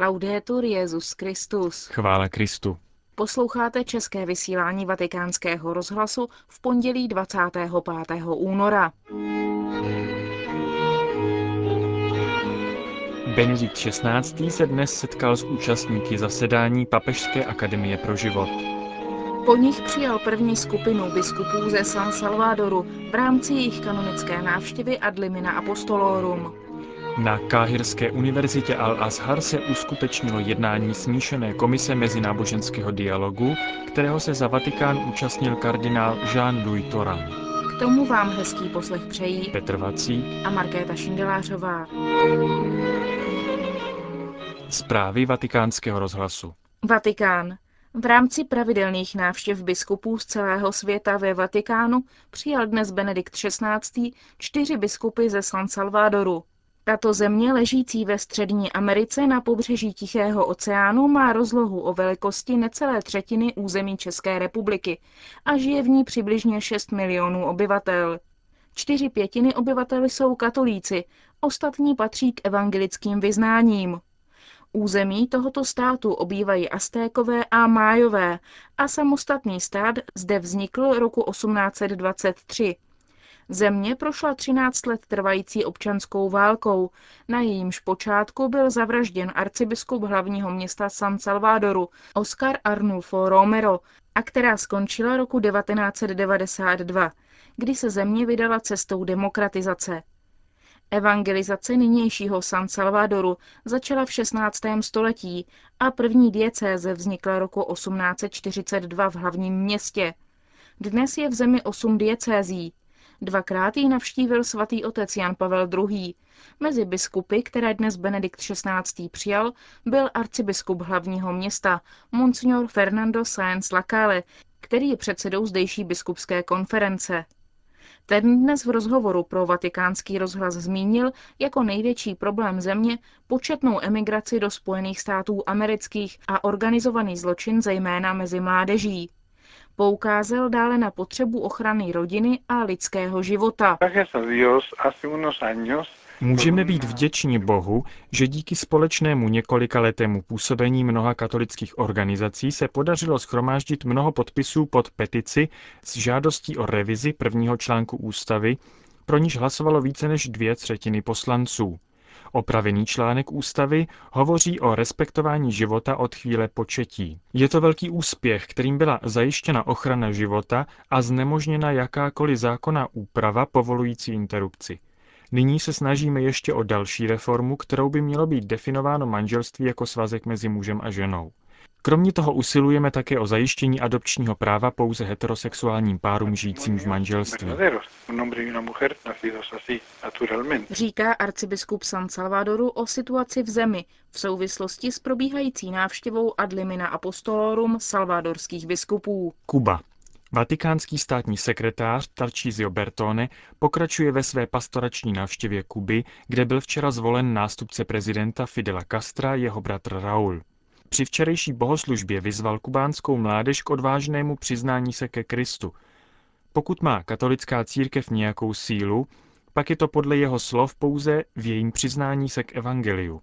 Laudetur Jezus Christus. Chvála Kristu. Posloucháte české vysílání Vatikánského rozhlasu v pondělí 25. února. Benedikt XVI. se dnes setkal s účastníky zasedání Papežské akademie pro život. Po nich přijal první skupinu biskupů ze San Salvadoru v rámci jejich kanonické návštěvy ad limina apostolorum. Na Káhirské univerzitě Al-Azhar se uskutečnilo jednání smíšené komise mezináboženského dialogu, kterého se za Vatikán účastnil kardinál Jean-Louis Toran. K tomu vám hezký poslech přejí Petr Vacík a Markéta Šindelářová. Zprávy vatikánského rozhlasu. Vatikán. V rámci pravidelných návštěv biskupů z celého světa ve Vatikánu přijal dnes Benedikt XVI. čtyři biskupy ze San Salvadoru. Tato země ležící ve střední Americe na pobřeží Tichého oceánu má rozlohu o velikosti necelé třetiny území České republiky a žije v ní přibližně 6 milionů obyvatel. Čtyři pětiny obyvatel jsou katolíci, ostatní patří k evangelickým vyznáním. Území tohoto státu obývají Aztékové a Májové a samostatný stát zde vznikl roku 1823. Země prošla 13 let trvající občanskou válkou, na jejímž počátku byl zavražděn arcibiskup hlavního města San Salvadoru Oscar Arnulfo Romero a která skončila roku 1992, kdy se země vydala cestou demokratizace. Evangelizace nynějšího San Salvadoru začala v 16. století a první diecéze vznikla roku 1842 v hlavním městě. Dnes je v zemi osm diecézí. Dvakrát ji navštívil svatý otec Jan Pavel II. Mezi biskupy, které dnes Benedikt XVI. přijal, byl arcibiskup hlavního města, monsignor Fernando Sáenz Lacale, který je předsedou zdejší biskupské konference. Ten dnes v rozhovoru pro vatikánský rozhlas zmínil jako největší problém země početnou emigraci do Spojených států amerických a organizovaný zločin zejména mezi mládeží. Poukázal dále na potřebu ochrany rodiny a lidského života. Můžeme být vděční Bohu, že díky společnému několikaletému působení mnoha katolických organizací se podařilo schromáždit mnoho podpisů pod petici s žádostí o revizi prvního článku ústavy, pro níž hlasovalo více než dvě třetiny poslanců. Opravený článek ústavy hovoří o respektování života od chvíle početí. Je to velký úspěch, kterým byla zajištěna ochrana života a znemožněna jakákoliv zákonná úprava povolující interrupci. Nyní se snažíme ještě o další reformu, kterou by mělo být definováno manželství jako svazek mezi mužem a ženou. Kromě toho usilujeme také o zajištění adopčního práva pouze heterosexuálním párům žijícím v manželství. Říká arcibiskup San Salvadoru o situaci v zemi v souvislosti s probíhající návštěvou ad limina apostolorum salvadorských biskupů. Kuba. Vatikánský státní sekretář Tarcísio Bertone pokračuje ve své pastorační návštěvě Kuby, kde byl včera zvolen nástupce prezidenta Fidela Castra jeho bratr Raul. Při včerejší bohoslužbě vyzval kubánskou mládež k odvážnému přiznání se ke Kristu. Pokud má katolická církev nějakou sílu, pak je to podle jeho slov pouze v jejím přiznání se k evangeliu.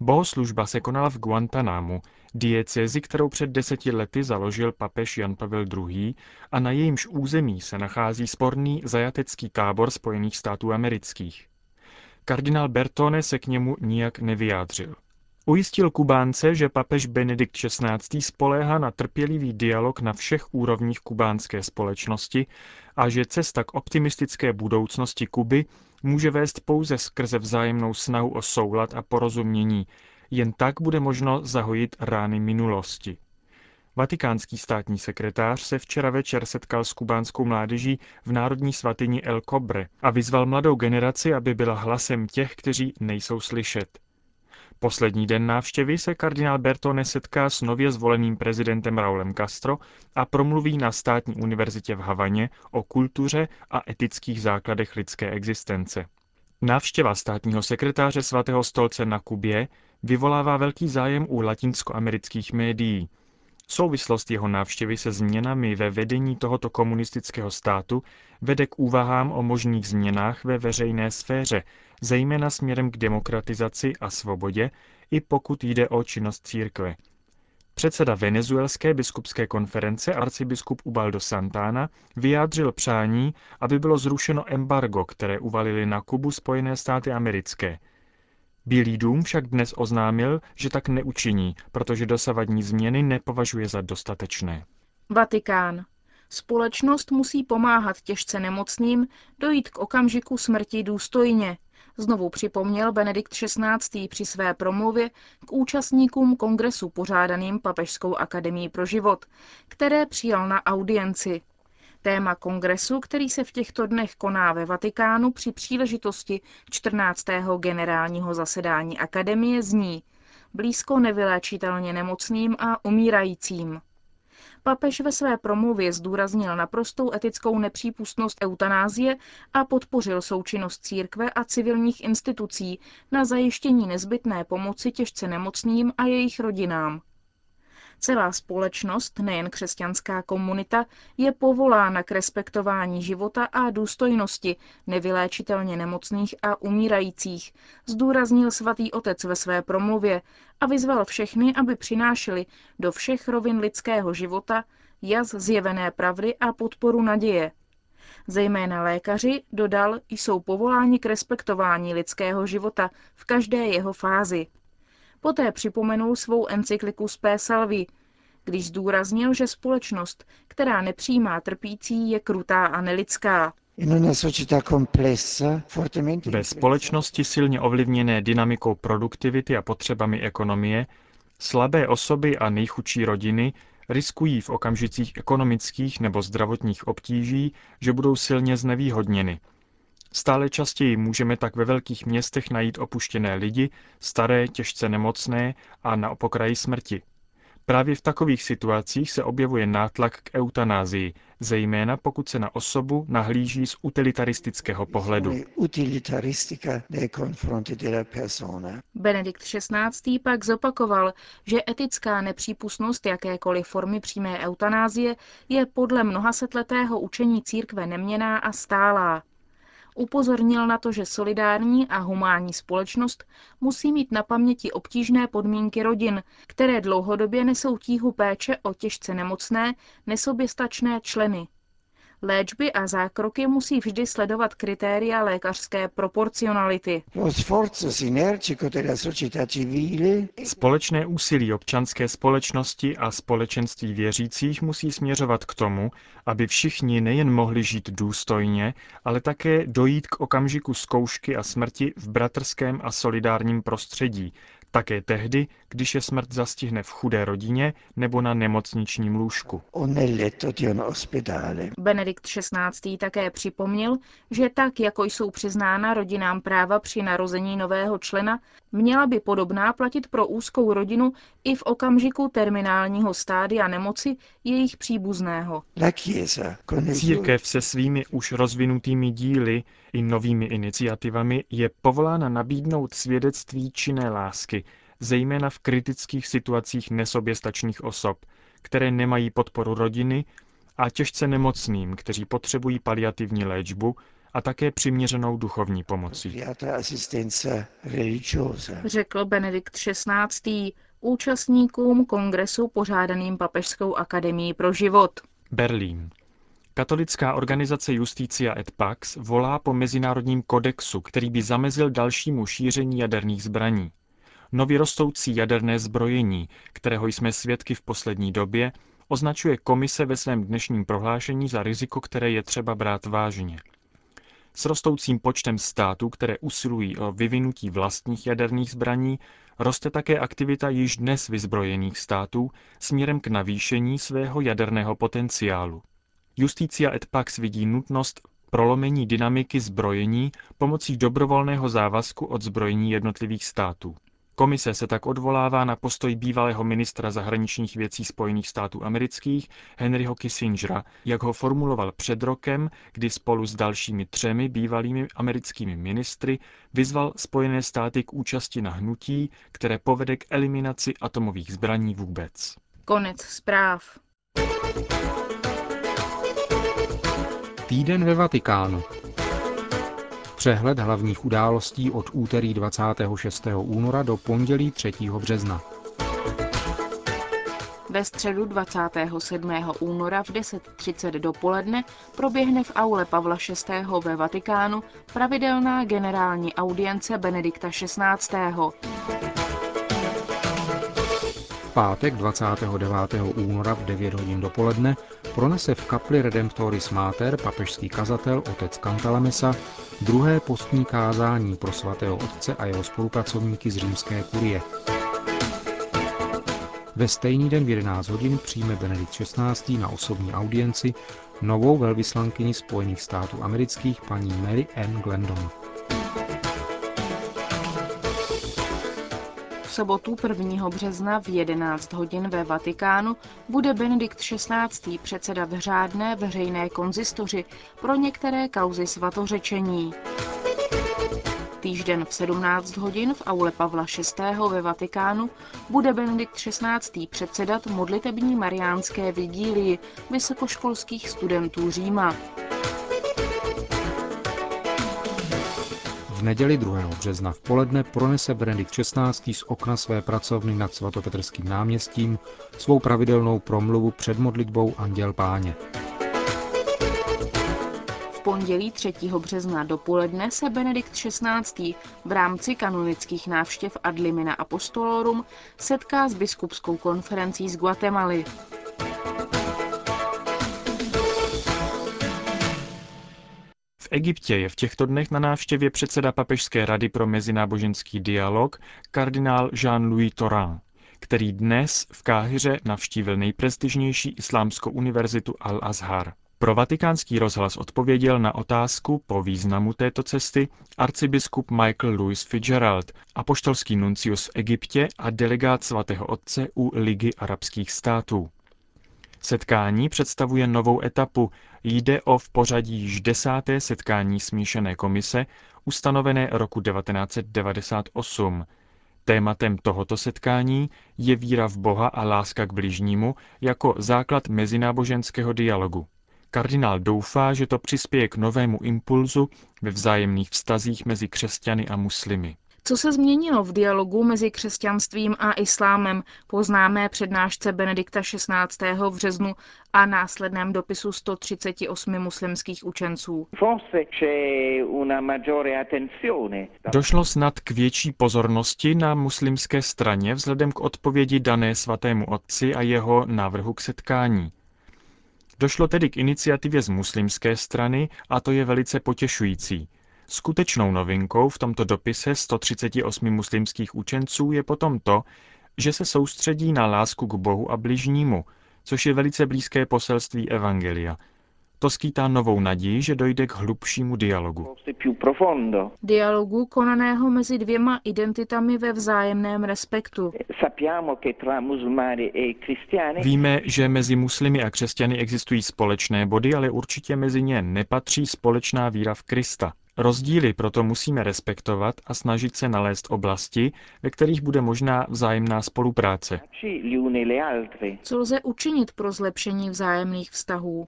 Bohoslužba se konala v Guantanámu, diecezi, kterou před deseti lety založil papež Jan Pavel II. a na jejímž území se nachází sporný zajatecký tábor Spojených států amerických. Kardinál Bertone se k němu nijak nevyjádřil. Ujistil Kubánce, že papež Benedikt XVI. spoléhá na trpělivý dialog na všech úrovních kubánské společnosti a že cesta k optimistické budoucnosti Kuby může vést pouze skrze vzájemnou snahu o soulad a porozumění. Jen tak bude možno zahojit rány minulosti. Vatikánský státní sekretář se včera večer setkal s kubánskou mládeží v národní svatyni El Cobre a vyzval mladou generaci, aby byla hlasem těch, kteří nejsou slyšet. Poslední den návštěvy se kardinál Bertone setká s nově zvoleným prezidentem Raulem Castro a promluví na státní univerzitě v Havaně o kultuře a etických základech lidské existence. Návštěva státního sekretáře svatého stolce na Kubě vyvolává velký zájem u latinskoamerických médií. Souvislost jeho návštěvy se změnami ve vedení tohoto komunistického státu vede k úvahám o možných změnách ve veřejné sféře, zejména směrem k demokratizaci a svobodě, i pokud jde o činnost církve. Předseda venezuelské biskupské konference arcibiskup Ubaldo Santana vyjádřil přání, aby bylo zrušeno embargo, které uvalili na Kubu Spojené státy americké. Bílý dům však dnes oznámil, že tak neučiní, protože dosavadní změny nepovažuje za dostatečné. Vatikán. Společnost musí pomáhat těžce nemocným dojít k okamžiku smrti důstojně, znovu připomněl Benedikt XVI. při své promluvě k účastníkům kongresu pořádaným Papežskou akademií pro život, které přijal na audienci. Téma kongresu, který se v těchto dnech koná ve Vatikánu při příležitosti 14. generálního zasedání akademie, zní blízko nevyléčitelně nemocným a umírajícím. Papež ve své promluvě zdůraznil naprostou etickou nepřípustnost eutanázie a podpořil součinnost církve a civilních institucí na zajištění nezbytné pomoci těžce nemocným a jejich rodinám. Celá společnost, nejen křesťanská komunita, je povolána k respektování života a důstojnosti nevyléčitelně nemocných a umírajících, zdůraznil svatý otec ve své promluvě a vyzval všechny, aby přinášeli do všech rovin lidského života jas zjevené pravdy a podporu naděje. Zejména lékaři, dodal, jsou povoláni k respektování lidského života v každé jeho fázi. Poté připomenul svou encykliku Spé Salvi, když zdůraznil, že společnost, která nepřijímá trpící, je krutá a nelidská. Ve společnosti silně ovlivněné dynamikou produktivity a potřebami ekonomie, slabé osoby a nejchudší rodiny riskují v okamžicích ekonomických nebo zdravotních obtíží, že budou silně znevýhodněny – Stále častěji můžeme tak ve velkých městech najít opuštěné lidi, staré, těžce nemocné a na pokraji smrti. Právě v takových situacích se objevuje nátlak k eutanázii, zejména pokud se na osobu nahlíží z utilitaristického pohledu. Benedikt XVI. pak zopakoval, že etická nepřípustnost jakékoliv formy přímé eutanázie je podle mnohasetletého učení církve neměná a stálá. Upozornil na to, že solidární a humánní společnost musí mít na paměti obtížné podmínky rodin, které dlouhodobě nesou tíhu péče o těžce nemocné, nesoběstačné členy. Léčby a zákroky musí vždy sledovat kritéria lékařské proporcionality. Společné úsilí občanské společnosti a společenství věřících musí směřovat k tomu, aby všichni nejen mohli žít důstojně, ale také dojít k okamžiku zkoušky a smrti v bratrském a solidárním prostředí, také tehdy, když je smrt zastihne v chudé rodině nebo na nemocničním lůžku. Benedikt XVI. také připomněl, že tak, jako jsou přiznána rodinám práva při narození nového člena, měla by podobná platit pro úzkou rodinu i v okamžiku terminálního stádia nemoci jejich příbuzného. Církev se svými už rozvinutými díly i novými iniciativami je povolána nabídnout svědectví činné lásky, zejména v kritických situacích nesoběstačných osob, které nemají podporu rodiny a těžce nemocným, kteří potřebují paliativní léčbu a také přiměřenou duchovní pomoci. Řekl Benedikt XVI. účastníkům kongresu pořádaným Papežskou akademií pro život. Berlín. Katolická organizace Justicia et Pax volá po mezinárodním kodexu, který by zamezil dalšímu šíření jaderných zbraní. Nově rostoucí jaderné zbrojení, kterého jsme svědky v poslední době, označuje komise ve svém dnešním prohlášení za riziko, které je třeba brát vážně. S rostoucím počtem států, které usilují o vyvinutí vlastních jaderných zbraní, roste také aktivita již dnes vyzbrojených států směrem k navýšení svého jaderného potenciálu. Justícia et Pax vidí nutnost prolomení dynamiky zbrojení pomocí dobrovolného závazku od zbrojení jednotlivých států. Komise se tak odvolává na postoj bývalého ministra zahraničních věcí Spojených států amerických Henryho Kissingera, jak ho formuloval před rokem, kdy spolu s dalšími třemi bývalými americkými ministry vyzval Spojené státy k účasti na hnutí, které povede k eliminaci atomových zbraní vůbec. Konec zpráv. Týden ve Vatikánu. Přehled hlavních událostí od úterý 26. února do pondělí 3. března. Ve středu 27. února v 10.30 dopoledne proběhne v aule Pavla VI. ve Vatikánu pravidelná generální audience Benedikta XVI. Pátek 29. února v 9 hodin dopoledne pronese v kapli Redemptoris Mater papežský kazatel otec Cantalamessa druhé postní kázání pro svatého otce a jeho spolupracovníky z římské kurie. Ve stejný den v 11 hodin přijme Benedikt XVI. na osobní audienci novou velvyslankyni Spojených států amerických paní Mary Ann Glendon. Sobotu 1. března v 11 hodin ve Vatikánu bude Benedikt XVI. předsedat řádné veřejné konzistoři pro některé kauzy svatořečení týžden v 17 hodin v aule Pavla VI. ve Vatikánu bude Benedikt XVI. předsedat modlitební mariánské vigílii vysokoškolských studentů Říma. Neděli 2. března v poledne pronese Benedikt XVI. z okna své pracovny nad svatopetrským náměstím svou pravidelnou promluvu před modlitbou Anděl Páně pondělí 3. března dopoledne se Benedikt XVI. v rámci kanonických návštěv ad limina apostolorum setká s biskupskou konferencí z Guatemaly. Egyptě je v těchto dnech na návštěvě předseda Papežské rady pro mezináboženský dialog kardinál Jean-Louis Torin, který dnes v Káhyře navštívil nejprestižnější islámskou univerzitu Al-Azhar. Pro vatikánský rozhlas odpověděl na otázku po významu této cesty arcibiskup Michael Louis Fitzgerald, apoštolský nuncius v Egyptě a delegát svatého otce u Ligy arabských států. Setkání představuje novou etapu. Jde o v pořadí již desáté setkání smíšené komise, ustanovené roku 1998. Tématem tohoto setkání je víra v Boha a láska k bližnímu jako základ mezináboženského dialogu. Kardinál doufá, že to přispěje k novému impulzu ve vzájemných vztazích mezi křesťany a muslimy. Co se změnilo v dialogu mezi křesťanstvím a islámem po známé přednášce Benedikta XVI. v březnu a následném dopisu 138 muslimských učenců? Došlo snad k větší pozornosti na muslimské straně vzhledem k odpovědi dané svatému otci a jeho návrhu k setkání. Došlo tedy k iniciativě z muslimské strany a to je velice potěšující. Skutečnou novinkou v tomto dopise 138 muslimských učenců je potom to, že se soustředí na lásku k Bohu a bližnímu, což je velice blízké poselství Evangelia – to skýtá novou naději, že dojde k hlubšímu dialogu. Dialogu konaného mezi dvěma identitami ve vzájemném respektu. E Víme, že mezi muslimy a křesťany existují společné body, ale určitě mezi ně nepatří společná víra v Krista. Rozdíly proto musíme respektovat a snažit se nalézt oblasti, ve kterých bude možná vzájemná spolupráce. Co lze učinit pro zlepšení vzájemných vztahů?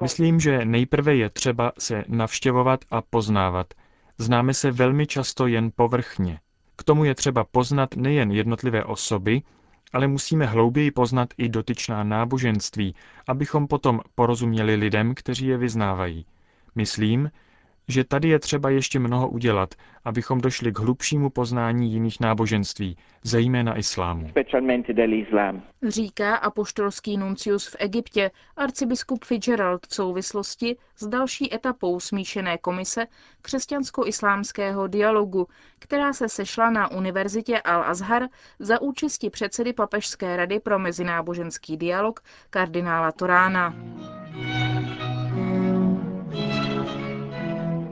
Myslím, že nejprve je třeba se navštěvovat a poznávat. Známe se velmi často jen povrchně. K tomu je třeba poznat nejen jednotlivé osoby, ale musíme hlouběji poznat i dotyčná náboženství, abychom potom porozuměli lidem, kteří je vyznávají. Myslím, že tady je třeba ještě mnoho udělat, abychom došli k hlubšímu poznání jiných náboženství, zejména islámu. Říká apoštolský nuncius v Egyptě arcibiskup Fitzgerald v souvislosti s další etapou smíšené komise křesťansko-islámského dialogu, která se sešla na univerzitě Al-Azhar za účasti předsedy Papežské rady pro mezináboženský dialog kardinála Torána.